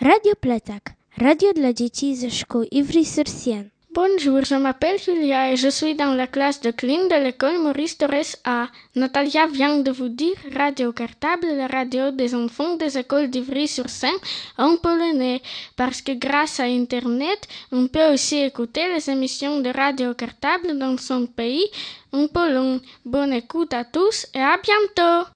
Radio Platak, radio de la diétise Ivry-sur-Seine. Bonjour, je m'appelle Julia et je suis dans la classe de clean de l'école Maurice Torres A. Natalia vient de vous dire Radio Cartable, la radio des enfants des écoles d'Ivry-sur-Seine en polonais, parce que grâce à Internet, on peut aussi écouter les émissions de Radio Cartable dans son pays en Pologne. Bonne écoute à tous et à bientôt!